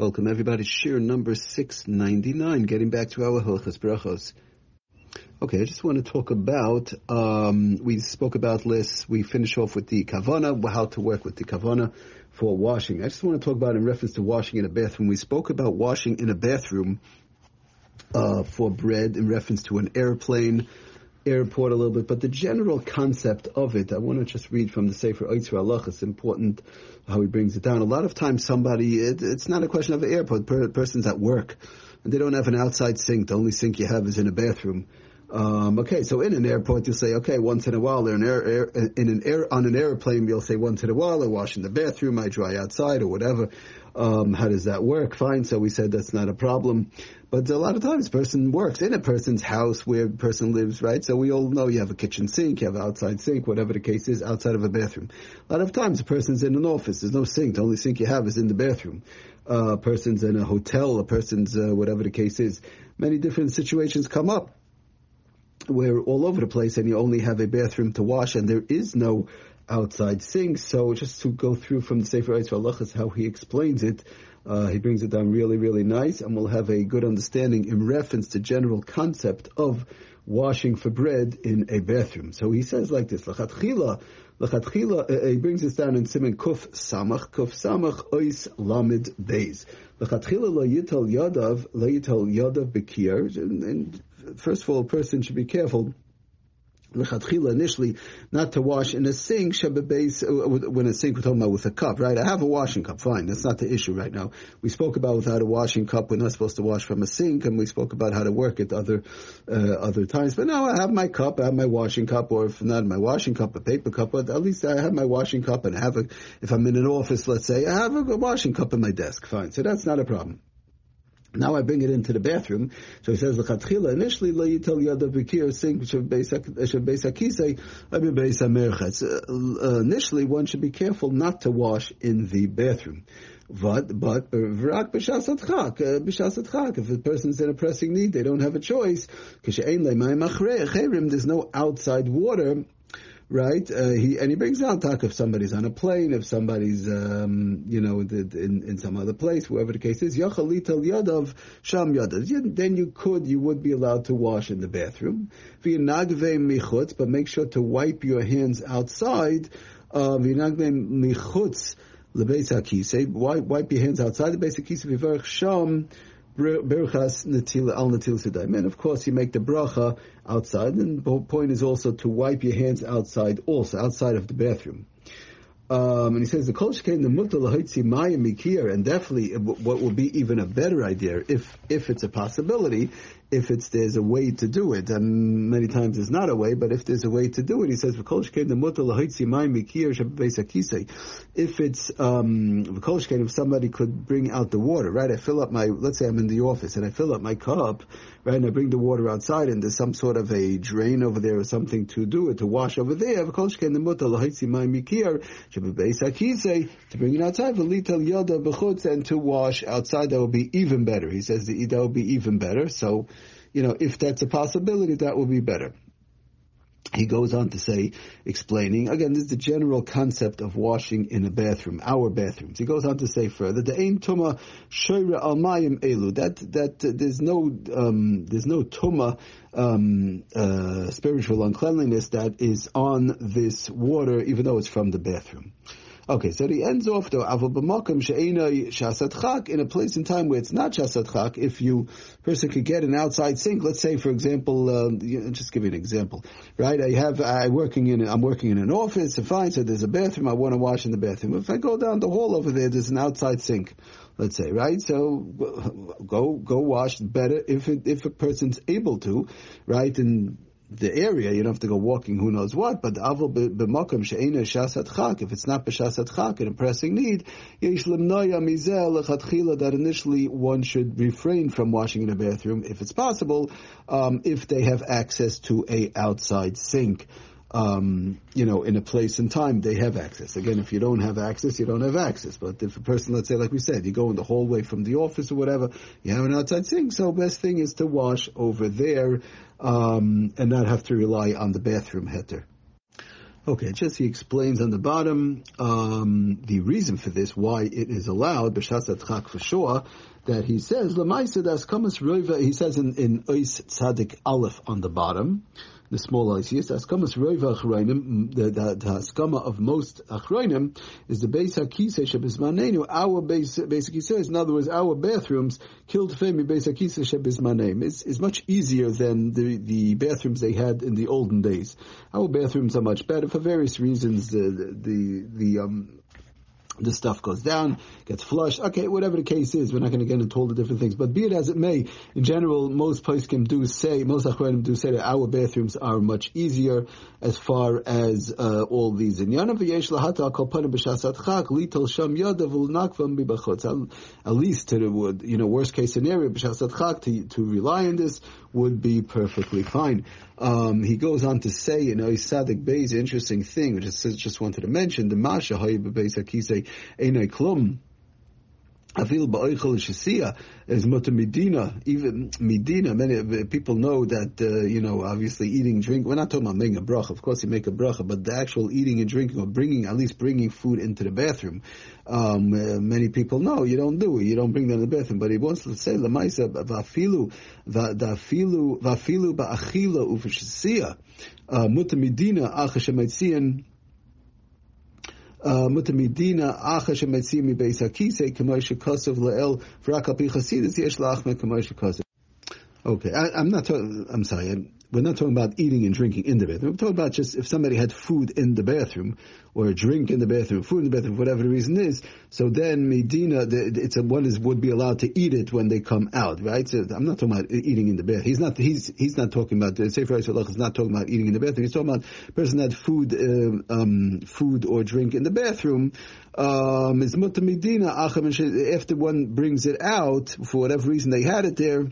Welcome everybody. Shir number 699, getting back to our Hilchas Brachos. Okay, I just want to talk about, um, we spoke about this, we finish off with the kavana, how to work with the kavana for washing. I just want to talk about in reference to washing in a bathroom. We spoke about washing in a bathroom uh, for bread in reference to an airplane, airport a little bit, but the general concept of it, I want to just read from the Sefer Oitzer Allah. It's important how he brings it down. A lot of times somebody, it, it's not a question of an airport, per, person's at work, and they don't have an outside sink. The only sink you have is in a bathroom. Um, okay, so in an airport, you'll say, okay, once in a while, in an, air, air, in an air, on an airplane, you'll say once in a while, I wash in the bathroom, I dry outside, or whatever. Um, how does that work? Fine. So we said that's not a problem. But a lot of times, person works in a person's house where a person lives, right? So we all know you have a kitchen sink, you have an outside sink, whatever the case is, outside of a bathroom. A lot of times, a person's in an office. There's no sink. The only sink you have is in the bathroom. Uh, a person's in a hotel. A person's uh, whatever the case is. Many different situations come up where all over the place, and you only have a bathroom to wash, and there is no outside sink. So just to go through from the Sefer Eitz is how he explains it. Uh, he brings it down really, really nice, and we'll have a good understanding in reference to general concept of washing for bread in a bathroom. So he says like this, Lachatchila, Lachatchila, uh, he brings this down in Simon Kuf Samach, Kuf Samach Ois Lamid Beis. Lachatchila la yital yadav, la yital yadav bekir, and first of all, a person should be careful initially not to wash in a sink base uh, when a sink we're talking about with a cup, right? I have a washing cup, fine. That's not the issue right now. We spoke about without a washing cup, we're not supposed to wash from a sink, and we spoke about how to work it other uh, other times. But now I have my cup, I have my washing cup, or if not my washing cup, a paper cup. But at least I have my washing cup, and I have a. If I'm in an office, let's say, I have a washing cup in my desk, fine. So that's not a problem. Now I bring it into the bathroom. So he says, "L'chatchila initially lo yitel yada b'kir sink shebeis uh, uh, Initially, one should be careful not to wash in the bathroom. But but v'rak b'shasat chak uh, b'shasat. If a person's in a pressing need, they don't have a choice. There's no outside water right? Uh, he and he brings out talk if somebody's on a plane, if somebody's um, you know in, in some other place, whoever the case is. Yachalital yadav sham yadav. Then you could, you would be allowed to wash in the bathroom. V'yanagve michutz, but make sure to wipe your hands outside. V'yanagve michutz lebeis hakise. Wipe your hands outside the basic hakise. V'varech sham. Berchas Natil al Natil. And of course, you make the bracha outside. And the point is also to wipe your hands outside, also outside of the bathroom. Um, and he says the kol came the mutal maya mikir, and definitely what will be even a better idea, if if it's a possibility, if it's there's a way to do it, and many times there's not a way, but if there's a way to do it, he says the kosher came the mutal maya mikir If it's um, if somebody could bring out the water, right? I fill up my, let's say I'm in the office and I fill up my cup, right? And I bring the water outside, and there's some sort of a drain over there or something to do it to wash over there. The mutal maya mikir to bring it outside, yada and to wash outside, that will be even better. He says that will be even better. So, you know, if that's a possibility, that will be better. He goes on to say, explaining, again, this is the general concept of washing in a bathroom, our bathrooms. He goes on to say further, the aim tuma shoyra almayim elu, that, that uh, there's no, um, there's no tuma, um, uh, spiritual uncleanliness that is on this water, even though it's from the bathroom. Okay, so he ends off though, avol b'makom chak, in a place and time where it's not shasat chak, if you, person could get an outside sink, let's say for example, uh, just give you an example, right? I have, I working in, I'm working in an office, fine, so there's a bathroom, I want to wash in the bathroom. If I go down the hall over there, there's an outside sink, let's say, right? So go, go wash better if it, if a person's able to, right? And the area, you don't have to go walking who knows what, but avol b'makom she'ena shasat chak, if it's not b'shasat chak, an pressing need, yesh lemnoya mizel lechatchila, that initially one should refrain from washing in a bathroom, if it's possible, um, if they have access to a outside sink um, you know, in a place and time, they have access. Again, if you don't have access, you don't have access. But if a person, let's say, like we said, you go in the hallway from the office or whatever, you have an outside sink, so best thing is to wash over there, um, and not have to rely on the bathroom heater. Okay, just he explains on the bottom um, the reason for this, why it is allowed, for sure, that he says, das roiva, he says in, in Ois Tzadik Aleph on the bottom, the small ICS, Askamas Roiva Achroinim, the, the, the of most Achroinim, is the Beis HaKisei Shebizmanenu, our base, basic Kisei, in other words, our bathrooms, killed Femi Beis HaKisei Shebizmanem, is, is much easier than the, the bathrooms they had in the olden days. Our bathrooms are much better for various reasons, the, the, the, um, the stuff goes down, gets flushed. Okay, whatever the case is, we're not going to get into all the different things. But be it as it may, in general, most poskim do say, most achronim do say that our bathrooms are much easier as far as uh, all these. In At least to the you know worst case scenario, to to rely on this would be perfectly fine. Um, he goes on to say, you know, Tzadik Beis interesting thing, which I just wanted to mention, the Masha Hayib Beis Hakise Einay Klum. Avil ba'oichel shesiya is mutter medina. Even medina, many people know that uh, you know. Obviously, eating, drink. We're not talking about making a bracha. Of course, you make a bracha, but the actual eating and drinking, or bringing at least bringing food into the bathroom. Um, uh, many people know you don't do it. You don't bring them to the bathroom. But he wants to say lemaisa vafilu vafilu vafilu ba'achila ufeshesiya uh, mutter medina achashemetzian Um, mutamidina shemetzim beis hakise eh, k'moy shekosov le'el v'rak al pi chasidus yesh lachme shekosov. Okay, I, am not. I'm sorry. I'm, we're not talking about eating and drinking in the bathroom. We're talking about just if somebody had food in the bathroom or a drink in the bathroom, food in the bathroom, whatever the reason is. So then Medina, it's a, one is would be allowed to eat it when they come out, right? So I'm not talking about eating in the bathroom. He's not. He's he's not talking about the Sefer Allah is not talking about eating in the bathroom. He's talking about a person that food, uh, um, food or drink in the bathroom. Um, is muta Medina after one brings it out for whatever reason they had it there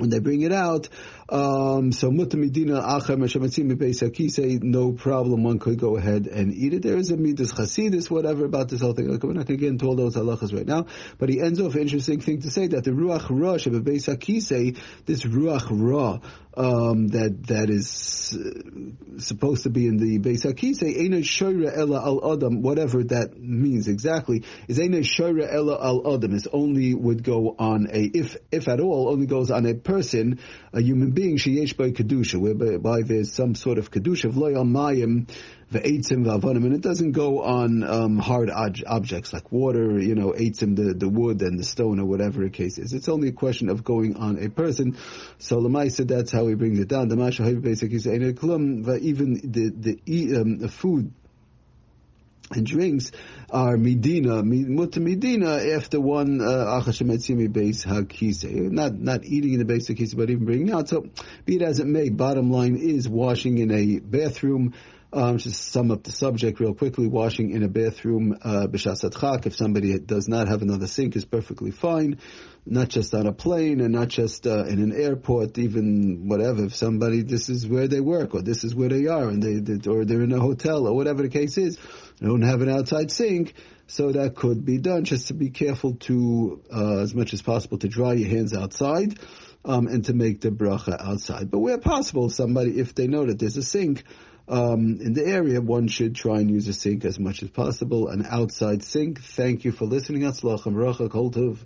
when they bring it out, um, so mutamidina achem Hashem say no problem, one could go ahead and eat it. There is a midas chasidis, whatever about this whole thing. we're not going to get into all those halachas right now, but he ends off an interesting thing to say that the ruach ra of Beis this ruach ra um, that that is uh, supposed to be in the Beis Hakise, Eina Shoira Ella Al Adam, whatever that means exactly, is Eina Shoira Ella Al Adam, is only would go on a, if if at all, only goes on a person, a human being, Being sheyesh by Kedusha, whereby there's some sort of Kedusha, V'loy Al Mayim, ve'etzim v'avonim, and it doesn't go on um, hard ob- objects like water, you know, etzim, the, the wood and the stone or whatever the case is. It's only a question of going on a person. So Lamaisa, that's how he brings it down. The Masha basically says, even the, the, um, the food and drinks are medina, muta medina after one uh, achashemetzimi base hakise. Not not eating in the base hakise, but even bringing out. So be it as it may, bottom line is washing in a bathroom um, just sum up the subject real quickly. Washing in a bathroom, uh, if somebody does not have another sink, is perfectly fine. Not just on a plane and not just uh, in an airport, even whatever. If somebody, this is where they work or this is where they are and they, they or they're in a hotel or whatever the case is, they don't have an outside sink. So that could be done. Just to be careful to, uh, as much as possible, to dry your hands outside. Um, and to make the bracha outside. But where possible, somebody, if they know that there's a sink, um, in the area, one should try and use a sink as much as possible, an outside sink. Thank you for listening. Atzlach and Kol Tov.